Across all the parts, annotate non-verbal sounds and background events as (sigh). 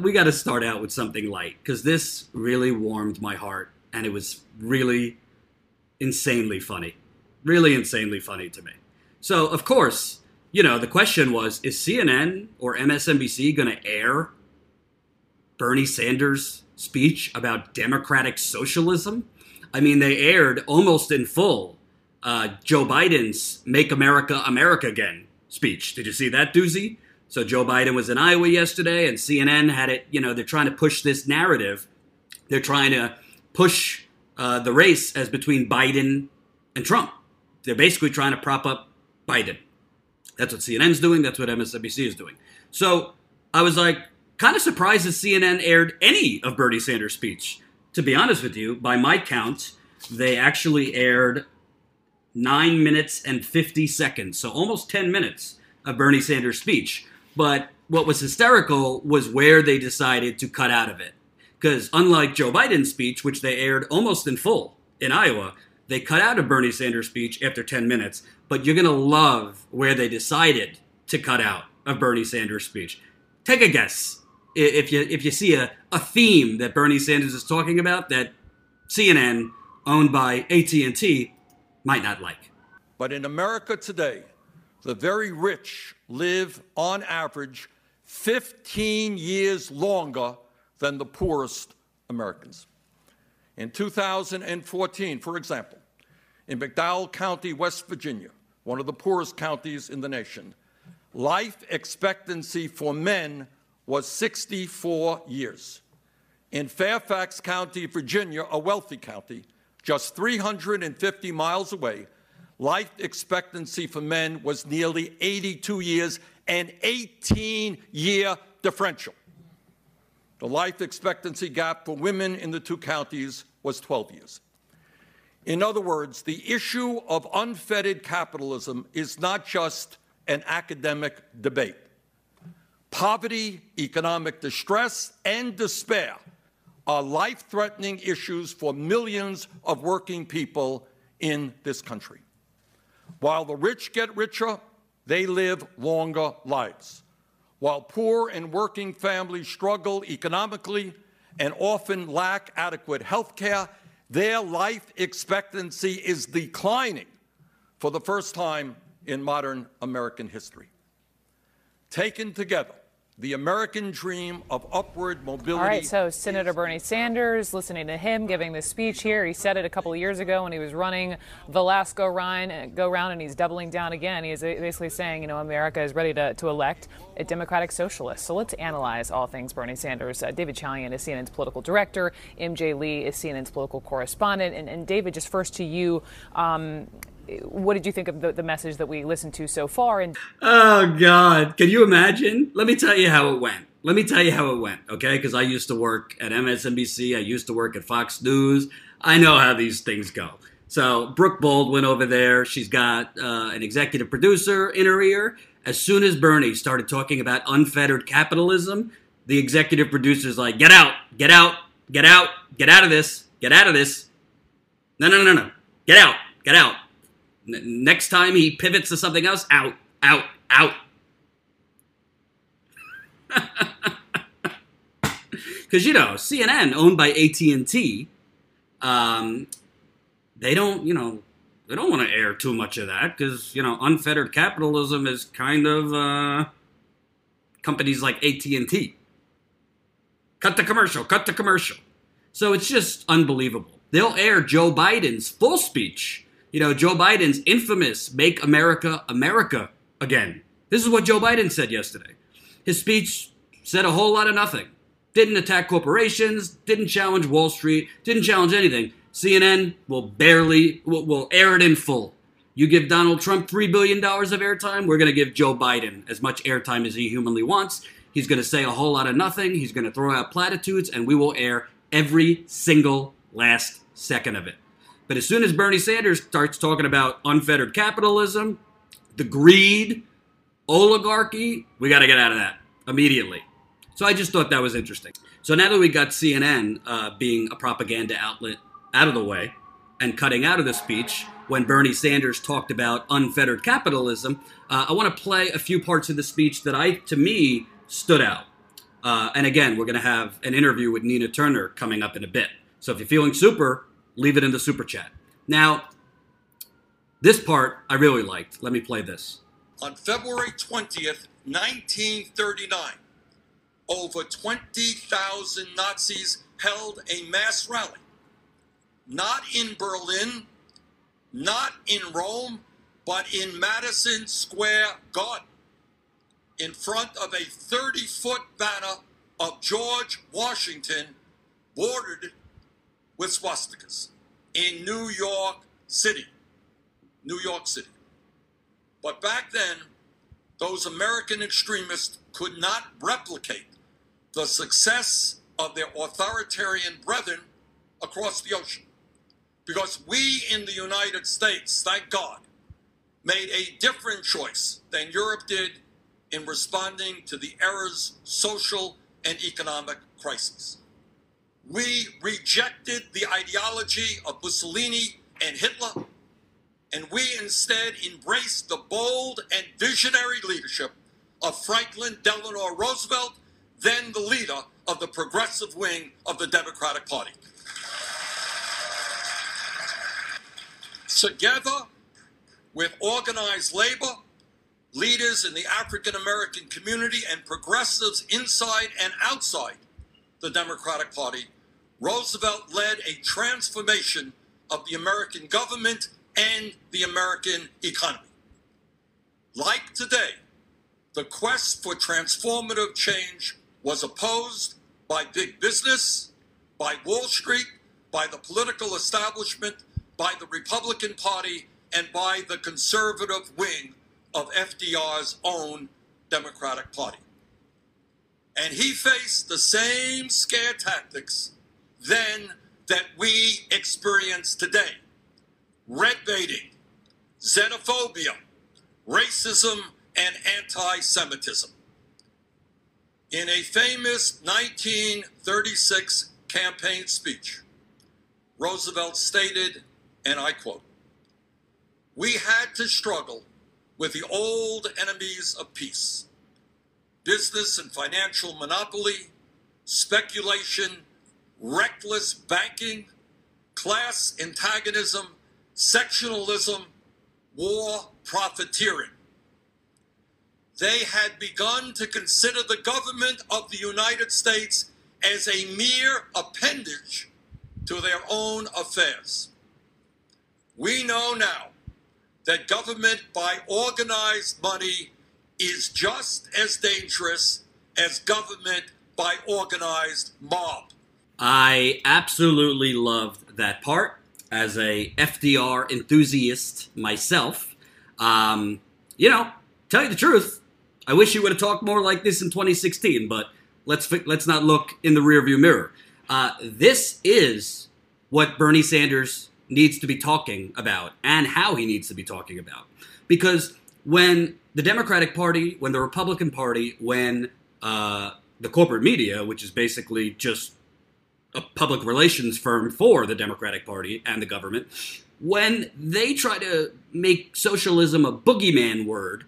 we got to start out with something light because this really warmed my heart and it was really insanely funny. Really insanely funny to me. So, of course, you know, the question was is CNN or MSNBC going to air Bernie Sanders' speech about democratic socialism? I mean, they aired almost in full uh, Joe Biden's Make America America Again speech. Did you see that doozy? So Joe Biden was in Iowa yesterday, and CNN had it. You know, they're trying to push this narrative. They're trying to push uh, the race as between Biden and Trump. They're basically trying to prop up Biden. That's what CNN's doing. That's what MSNBC is doing. So I was like, kind of surprised that CNN aired any of Bernie Sanders' speech. To be honest with you, by my count, they actually aired nine minutes and 50 seconds, so almost 10 minutes of Bernie Sanders' speech. But what was hysterical was where they decided to cut out of it. Because unlike Joe Biden's speech, which they aired almost in full in Iowa, they cut out of Bernie Sanders' speech after 10 minutes. But you're going to love where they decided to cut out of Bernie Sanders' speech. Take a guess if you if you see a, a theme that Bernie Sanders is talking about that CNN, owned by AT&T, might not like. But in America today, the very rich live on average 15 years longer than the poorest Americans. In 2014, for example, in McDowell County, West Virginia, one of the poorest counties in the nation, life expectancy for men was 64 years. In Fairfax County, Virginia, a wealthy county, just 350 miles away, life expectancy for men was nearly 82 years, an 18 year differential. The life expectancy gap for women in the two counties was 12 years. In other words, the issue of unfettered capitalism is not just an academic debate. Poverty, economic distress, and despair are life threatening issues for millions of working people in this country. While the rich get richer, they live longer lives. While poor and working families struggle economically and often lack adequate health care, their life expectancy is declining for the first time in modern American history. Taken together, the American dream of upward mobility. All right, so Senator Bernie Sanders, listening to him giving this speech here, he said it a couple of years ago when he was running the last go round, go round, and he's doubling down again. He's basically saying, you know, America is ready to, to elect a democratic socialist. So let's analyze all things Bernie Sanders. Uh, David Chalian is CNN's political director. MJ Lee is CNN's political correspondent. And, and David, just first to you. Um, what did you think of the, the message that we listened to so far? And oh God, can you imagine? Let me tell you how it went. Let me tell you how it went, okay? Because I used to work at MSNBC. I used to work at Fox News. I know how these things go. So Brooke Baldwin over there, she's got uh, an executive producer in her ear. As soon as Bernie started talking about unfettered capitalism, the executive producer's like, "Get out, get out, get out, get out of this, get out of this." No, no, no, no, get out, get out. N- next time he pivots to something else, out, out, out. (laughs) Because you know, CNN, owned by AT and T, um, they don't, you know, they don't want to air too much of that because you know, unfettered capitalism is kind of uh, companies like AT and T. Cut the commercial. Cut the commercial. So it's just unbelievable. They'll air Joe Biden's full speech you know, Joe Biden's infamous Make America America Again. This is what Joe Biden said yesterday. His speech said a whole lot of nothing. Didn't attack corporations, didn't challenge Wall Street, didn't challenge anything. CNN will barely, will, will air it in full. You give Donald Trump $3 billion of airtime, we're going to give Joe Biden as much airtime as he humanly wants. He's going to say a whole lot of nothing. He's going to throw out platitudes, and we will air every single last second of it. But as soon as Bernie Sanders starts talking about unfettered capitalism, the greed, oligarchy, we got to get out of that immediately. So I just thought that was interesting. So now that we got CNN uh, being a propaganda outlet out of the way and cutting out of the speech when Bernie Sanders talked about unfettered capitalism, uh, I want to play a few parts of the speech that I, to me, stood out. Uh, and again, we're going to have an interview with Nina Turner coming up in a bit. So if you're feeling super, leave it in the super chat. Now, this part I really liked. Let me play this. On February 20th, 1939, over 20,000 Nazis held a mass rally. Not in Berlin, not in Rome, but in Madison Square Garden, in front of a 30 foot banner of George Washington bordered with swastikas in New York City. New York City. But back then, those American extremists could not replicate the success of their authoritarian brethren across the ocean. Because we in the United States, thank God, made a different choice than Europe did in responding to the era's social and economic crises. We rejected the ideology of Mussolini and Hitler, and we instead embraced the bold and visionary leadership of Franklin Delano Roosevelt, then the leader of the progressive wing of the Democratic Party. Together with organized labor, leaders in the African American community, and progressives inside and outside the Democratic Party, Roosevelt led a transformation of the American government and the American economy. Like today, the quest for transformative change was opposed by big business, by Wall Street, by the political establishment, by the Republican Party, and by the conservative wing of FDR's own Democratic Party. And he faced the same scare tactics then that we experience today red baiting, xenophobia, racism, and anti Semitism. In a famous 1936 campaign speech, Roosevelt stated, and I quote, We had to struggle with the old enemies of peace business and financial monopoly, speculation, reckless banking, class antagonism, sectionalism, war, profiteering. They had begun to consider the government of the United States as a mere appendage to their own affairs. We know now that government by organized money is just as dangerous as government by organized mob. I absolutely loved that part as a FDR enthusiast myself. Um, you know, tell you the truth, I wish you would have talked more like this in 2016. But let's let's not look in the rearview mirror. Uh, this is what Bernie Sanders needs to be talking about and how he needs to be talking about. Because when the Democratic Party, when the Republican Party, when uh, the corporate media, which is basically just a public relations firm for the Democratic Party and the government, when they try to make socialism a boogeyman word,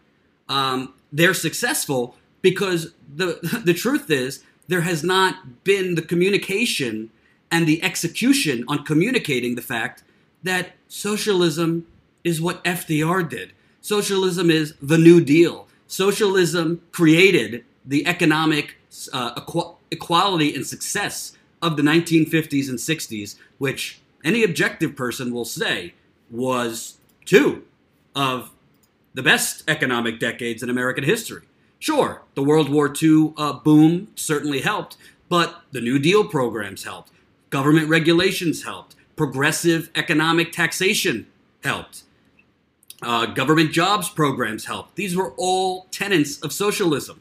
um, they're successful because the (laughs) the truth is there has not been the communication and the execution on communicating the fact that socialism is what FDR did. Socialism is the New Deal. Socialism created the economic uh, equ- equality and success of the 1950s and 60s, which any objective person will say was two of the best economic decades in American history. Sure, the World War II uh, boom certainly helped, but the New Deal programs helped, government regulations helped, progressive economic taxation helped. Uh, government jobs programs helped. These were all tenets of socialism,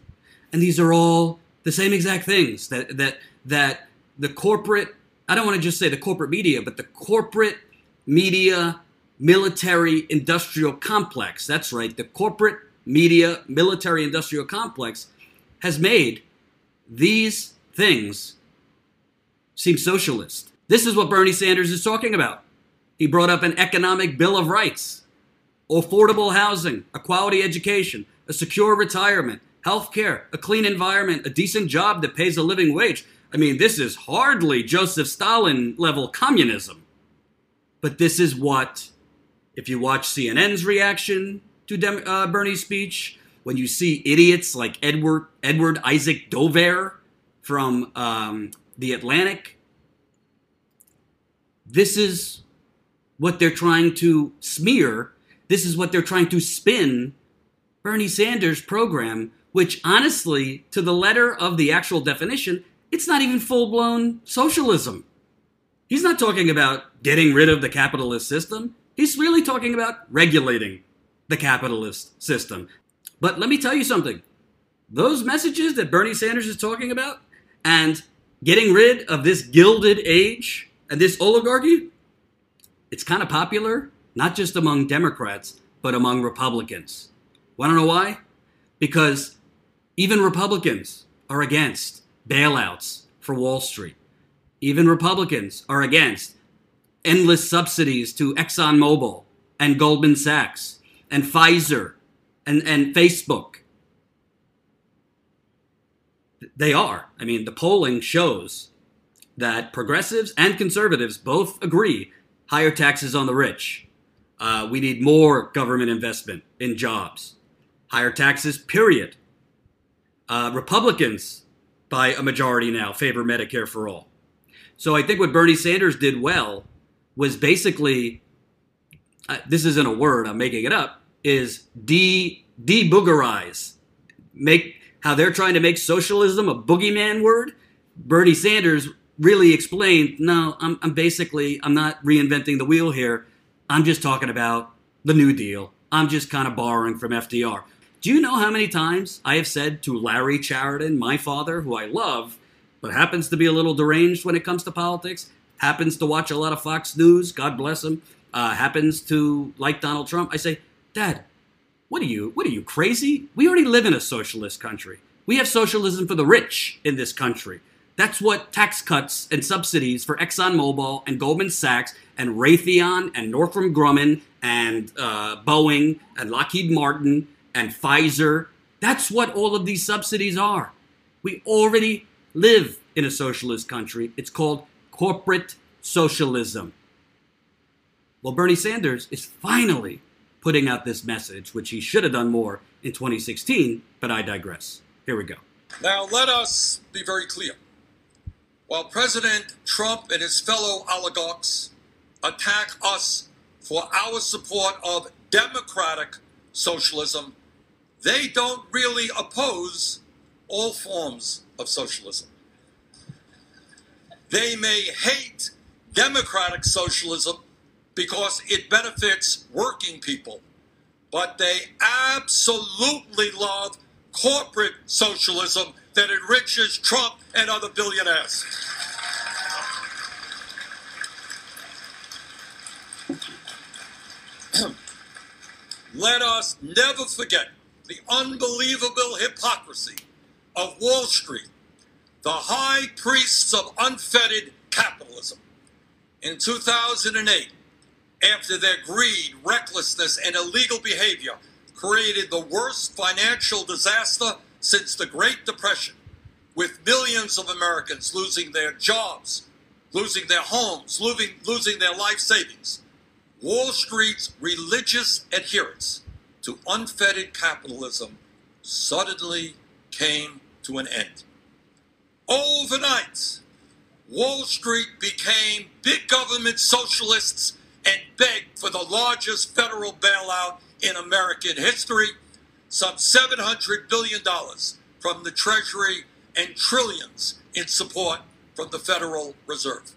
and these are all the same exact things that that that the corporate. I don't want to just say the corporate media, but the corporate media military industrial complex. That's right, the corporate media military industrial complex has made these things seem socialist. This is what Bernie Sanders is talking about. He brought up an economic bill of rights, affordable housing, a quality education, a secure retirement, health care, a clean environment, a decent job that pays a living wage. I mean, this is hardly Joseph Stalin level communism. But this is what, if you watch CNN's reaction to Dem- uh, Bernie's speech, when you see idiots like Edward Edward-Isaac Dovere from um, the Atlantic, this is what they're trying to smear. This is what they're trying to spin Bernie Sanders' program, which honestly, to the letter of the actual definition, it's not even full blown socialism. He's not talking about getting rid of the capitalist system. He's really talking about regulating the capitalist system. But let me tell you something those messages that Bernie Sanders is talking about and getting rid of this gilded age and this oligarchy, it's kind of popular, not just among Democrats, but among Republicans. Want to know why? Because even Republicans are against bailouts for Wall Street. Even Republicans are against endless subsidies to ExxonMobil and Goldman Sachs and Pfizer and, and Facebook. They are. I mean, the polling shows that progressives and conservatives both agree higher taxes on the rich. Uh, we need more government investment in jobs. Higher taxes, period. Uh, Republicans, by a majority now, favor Medicare for all. So I think what Bernie Sanders did well was basically uh, this isn't a word, I'm making it up, is de deboogerize. Make how they're trying to make socialism a boogeyman word. Bernie Sanders really explained, no, I'm, I'm basically I'm not reinventing the wheel here. I'm just talking about the New Deal. I'm just kind of borrowing from FDR. Do you know how many times I have said to Larry Chariton, my father, who I love, but happens to be a little deranged when it comes to politics, happens to watch a lot of Fox News, God bless him, uh, happens to like Donald Trump, I say, Dad, what are you? What are you crazy? We already live in a socialist country. We have socialism for the rich in this country. That's what tax cuts and subsidies for ExxonMobil and Goldman Sachs and Raytheon and Northrop Grumman and uh, Boeing and Lockheed Martin and Pfizer. That's what all of these subsidies are. We already live in a socialist country. It's called corporate socialism. Well, Bernie Sanders is finally putting out this message, which he should have done more in 2016, but I digress. Here we go. Now, let us be very clear. While President Trump and his fellow oligarchs attack us for our support of democratic socialism, they don't really oppose all forms of socialism. They may hate democratic socialism because it benefits working people, but they absolutely love corporate socialism that enriches Trump and other billionaires. (clears throat) Let us never forget the unbelievable hypocrisy of Wall Street, the high priests of unfettered capitalism. In 2008, after their greed, recklessness, and illegal behavior created the worst financial disaster since the Great Depression, with millions of Americans losing their jobs, losing their homes, losing, losing their life savings. Wall Street's religious adherence to unfettered capitalism suddenly came to an end. Overnight, Wall Street became big government socialists and begged for the largest federal bailout in American history, some $700 billion from the Treasury and trillions in support from the Federal Reserve.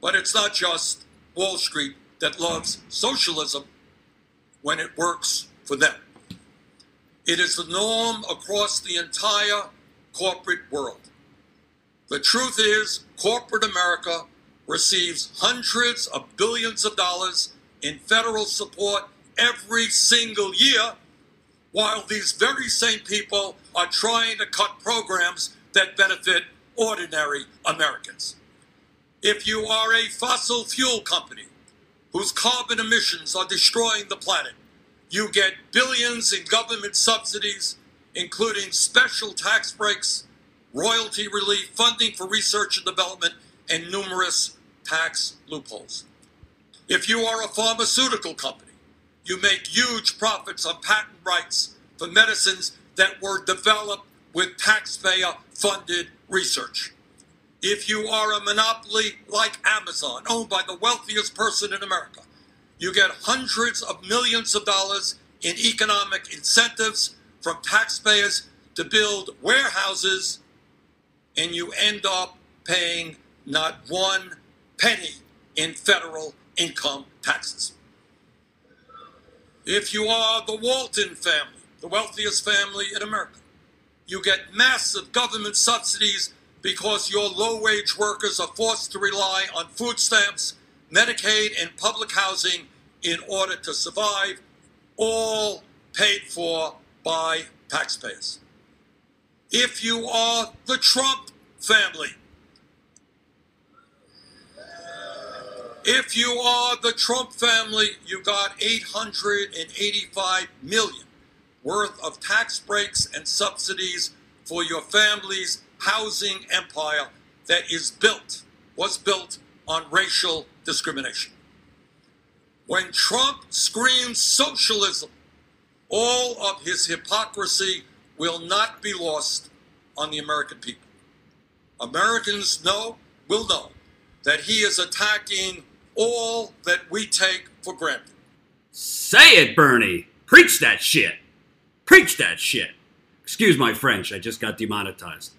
But it's not just Wall Street that loves socialism when it works for them. It is the norm across the entire corporate world. The truth is, corporate America receives hundreds of billions of dollars in federal support every single year, while these very same people are trying to cut programs that benefit ordinary Americans. If you are a fossil fuel company whose carbon emissions are destroying the planet, you get billions in government subsidies including special tax breaks, royalty relief, funding for research and development, and numerous tax loopholes. If you are a pharmaceutical company, you make huge profits on patent rights for medicines that were developed with taxpayer funded research. If you are a monopoly like Amazon, owned by the wealthiest person in America, you get hundreds of millions of dollars in economic incentives from taxpayers to build warehouses, and you end up paying not one penny in federal income taxes. If you are the Walton family, the wealthiest family in America, you get massive government subsidies because your low wage workers are forced to rely on food stamps, Medicaid, and public housing in order to survive, all paid for by taxpayers. If you are the Trump family, if you are the Trump family, you got 885 million worth of tax breaks and subsidies for your family's housing empire that is built, was built on racial discrimination. When Trump screams socialism, all of his hypocrisy will not be lost on the American people. Americans know, will know, that he is attacking all that we take for granted. Say it, Bernie. Preach that shit. Preach that shit. Excuse my French, I just got demonetized.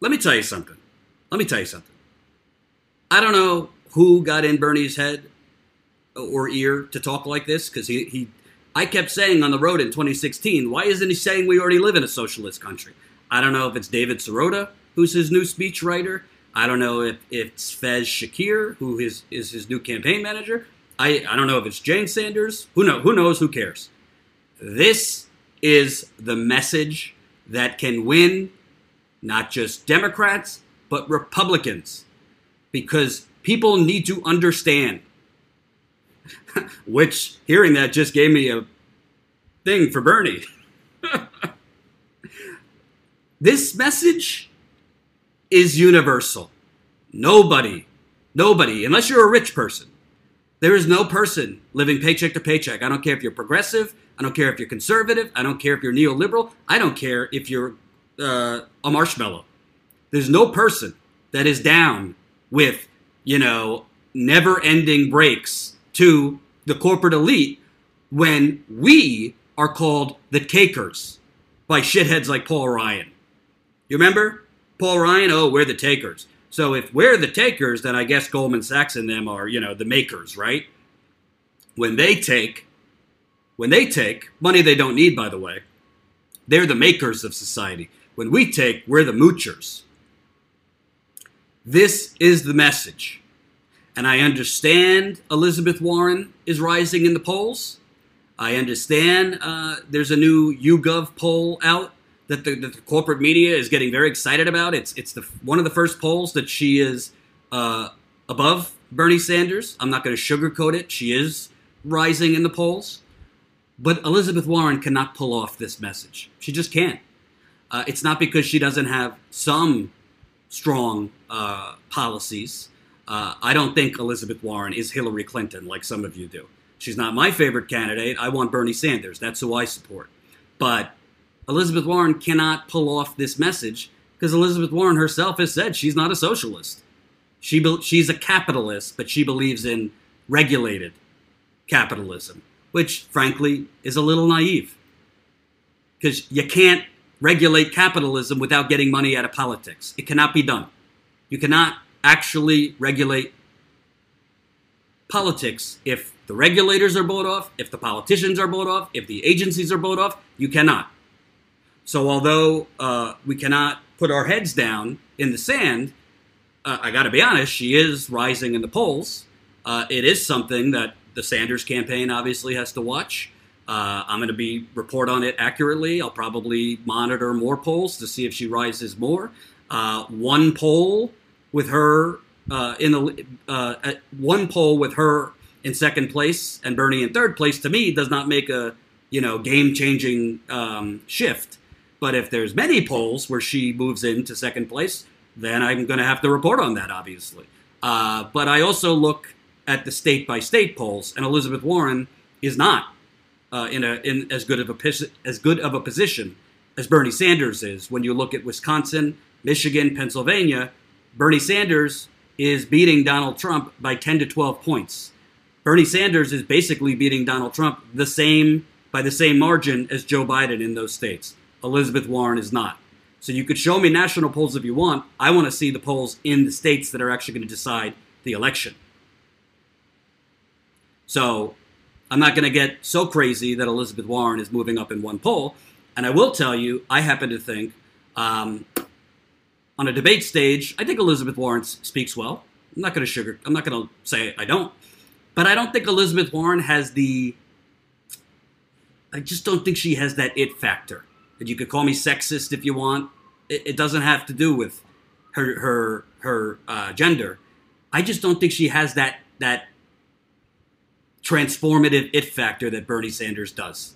Let me tell you something. Let me tell you something. I don't know who got in Bernie's head or ear to talk like this because he, he I kept saying on the road in 2016, why isn't he saying we already live in a socialist country? I don't know if it's David Sirota, who's his new speechwriter. I don't know if, it's Faiz Shakir, who is, is his new campaign manager. I, I don't know if it's Jane Sanders. Who know? Who knows? Who cares? This is the message that can win not just Democrats, but Republicans. Because people need to understand (laughs) Which, hearing that, just gave me a thing for Bernie. (laughs) this message is universal. Nobody, nobody, unless you're a rich person, there is no person living paycheck to paycheck. I don't care if you're progressive. I don't care if you're conservative. I don't care if you're neoliberal. I don't care if you're uh, a marshmallow. There's no person that is down with, you know, never ending breaks to the corporate elite when we are called the takers by shitheads like Paul Ryan. You remember? Paul Ryan, oh, we're the takers. So if we're the takers, then I guess Goldman Sachs and them are, you know, the makers, right? When they take, when they take money they don't need, by the way, they're the makers of society. When we take, we're the moochers. This is the message. And I understand Elizabeth Warren is rising in the polls. I understand uh, there's a new YouGov poll out that the, that the, corporate media is getting very excited about. It's it's the one of the first polls that she is uh, above Bernie Sanders. I'm not going to sugarcoat it. She is rising in the polls, but Elizabeth Warren cannot pull off this message. She just can't. Uh, it's not because she doesn't have some strong uh, policies. Uh, I don't think Elizabeth Warren is Hillary Clinton like some of you do. She's not my favorite candidate. I want Bernie Sanders. That's who I support. But Elizabeth Warren cannot pull off this message because Elizabeth Warren herself has said she's not a socialist. She be- she's a capitalist, but she believes in regulated capitalism, which frankly is a little naive. Because you can't regulate capitalism without getting money out of politics. It cannot be done. You cannot actually regulate politics if the regulators are bought off, if the politicians are bought off, if the agencies are bought off. You cannot. So, although uh, we cannot put our heads down in the sand, uh, I got to be honest, she is rising in the polls. Uh, it is something that the Sanders campaign obviously has to watch. Uh, I'm going to be report on it accurately. I'll probably monitor more polls to see if she rises more. Uh, one poll with her uh, in the one poll with her in second place and Bernie in third place to me does not make a you know game changing um, shift But if there's many polls where she moves into second place, then I'm going to have to report on that, obviously. Uh, but I also look at the state by state polls, and Elizabeth Warren is not uh, in a in as good of a as good of a position as Bernie Sanders is. When you look at Wisconsin, Michigan, Pennsylvania, Bernie Sanders is beating Donald Trump by 10 to 12 points. Bernie Sanders is basically beating Donald Trump the same by the same margin as Joe Biden in those states. Elizabeth Warren is not. So you could show me national polls if you want. I want to see the polls in the states that are actually going to decide the election. So I'm not going to get so crazy that Elizabeth Warren is moving up in one poll. And I will tell you, I happen to think um, on a debate stage, I think Elizabeth Warren speaks well. I'm not going to sugar. I'm not going to say I don't, but I don't think Elizabeth Warren has the. I just don't think she has that it factor. You could call me sexist if you want. It, it doesn't have to do with her her her uh, gender. I just don't think she has that that transformative it factor that Bernie Sanders does.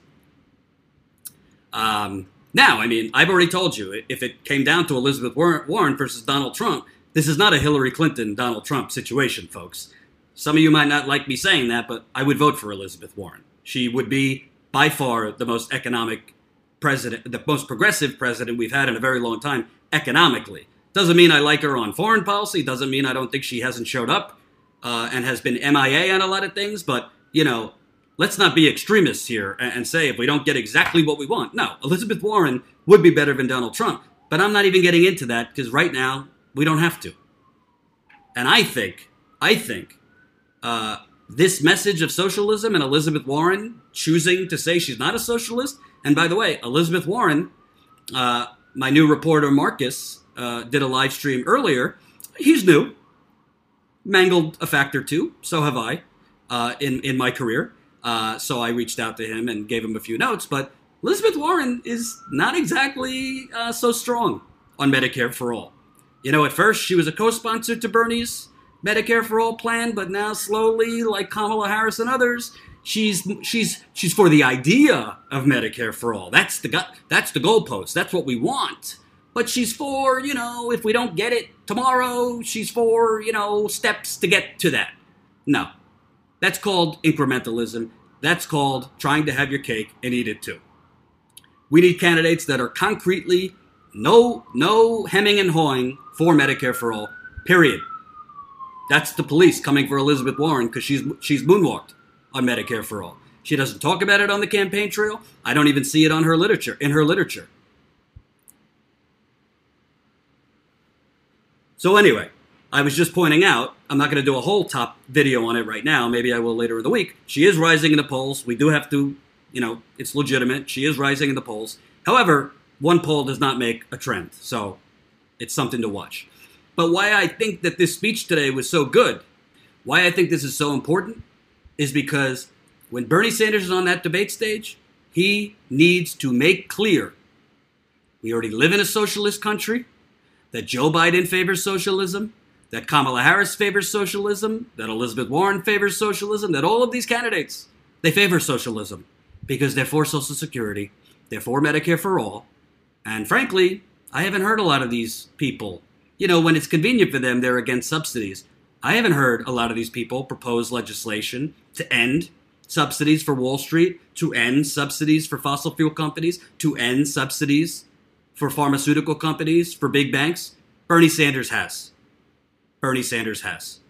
Um, now, I mean, I've already told you if it came down to Elizabeth Warren versus Donald Trump, this is not a Hillary Clinton Donald Trump situation, folks. Some of you might not like me saying that, but I would vote for Elizabeth Warren. She would be by far the most economic president, the most progressive president we've had in a very long time economically. Doesn't mean I like her on foreign policy. Doesn't mean I don't think she hasn't showed up uh, and has been MIA on a lot of things. But you know, let's not be extremists here and, and say if we don't get exactly what we want. No, Elizabeth Warren would be better than Donald Trump. But I'm not even getting into that because right now we don't have to. And I think, I think, uh, this message of socialism and Elizabeth Warren choosing to say she's not a socialist and by the way, Elizabeth Warren, uh, my new reporter Marcus, uh, did a live stream earlier. He's new, mangled a fact or two. So have I uh, in in my career. Uh, so I reached out to him and gave him a few notes. But Elizabeth Warren is not exactly uh, so strong on Medicare for all. You know, at first she was a co-sponsor to Bernie's Medicare for all plan, but now slowly, like Kamala Harris and others, She's she's she's for the idea of Medicare for all. That's the that's the goalpost. That's what we want. But she's for you know if we don't get it tomorrow, she's for you know steps to get to that. No, that's called incrementalism. That's called trying to have your cake and eat it too. We need candidates that are concretely no no hemming and hawing for Medicare for all. Period. That's the police coming for Elizabeth Warren because she's she's moonwalked on Medicare for all. She doesn't talk about it on the campaign trail. I don't even see it on her literature, in her literature. So anyway, I was just pointing out, I'm not going to do a whole top video on it right now. Maybe I will later in the week. She is rising in the polls. We do have to, you know, it's legitimate. She is rising in the polls. However, one poll does not make a trend. So it's something to watch. But why I think that this speech today was so good, why I think this is so important, is because when Bernie Sanders is on that debate stage, he needs to make clear we already live in a socialist country, that Joe Biden favors socialism, that Kamala Harris favors socialism, that Elizabeth Warren favors socialism, that all of these candidates they favor socialism because they're for Social Security, they're for Medicare for all, and frankly, I haven't heard a lot of these people. You know, when it's convenient for them, they're against subsidies. I haven't heard a lot of these people propose legislation to end subsidies for Wall Street, to end subsidies for fossil fuel companies, to end subsidies for pharmaceutical companies, for big banks. Bernie Sanders has. Bernie Sanders has.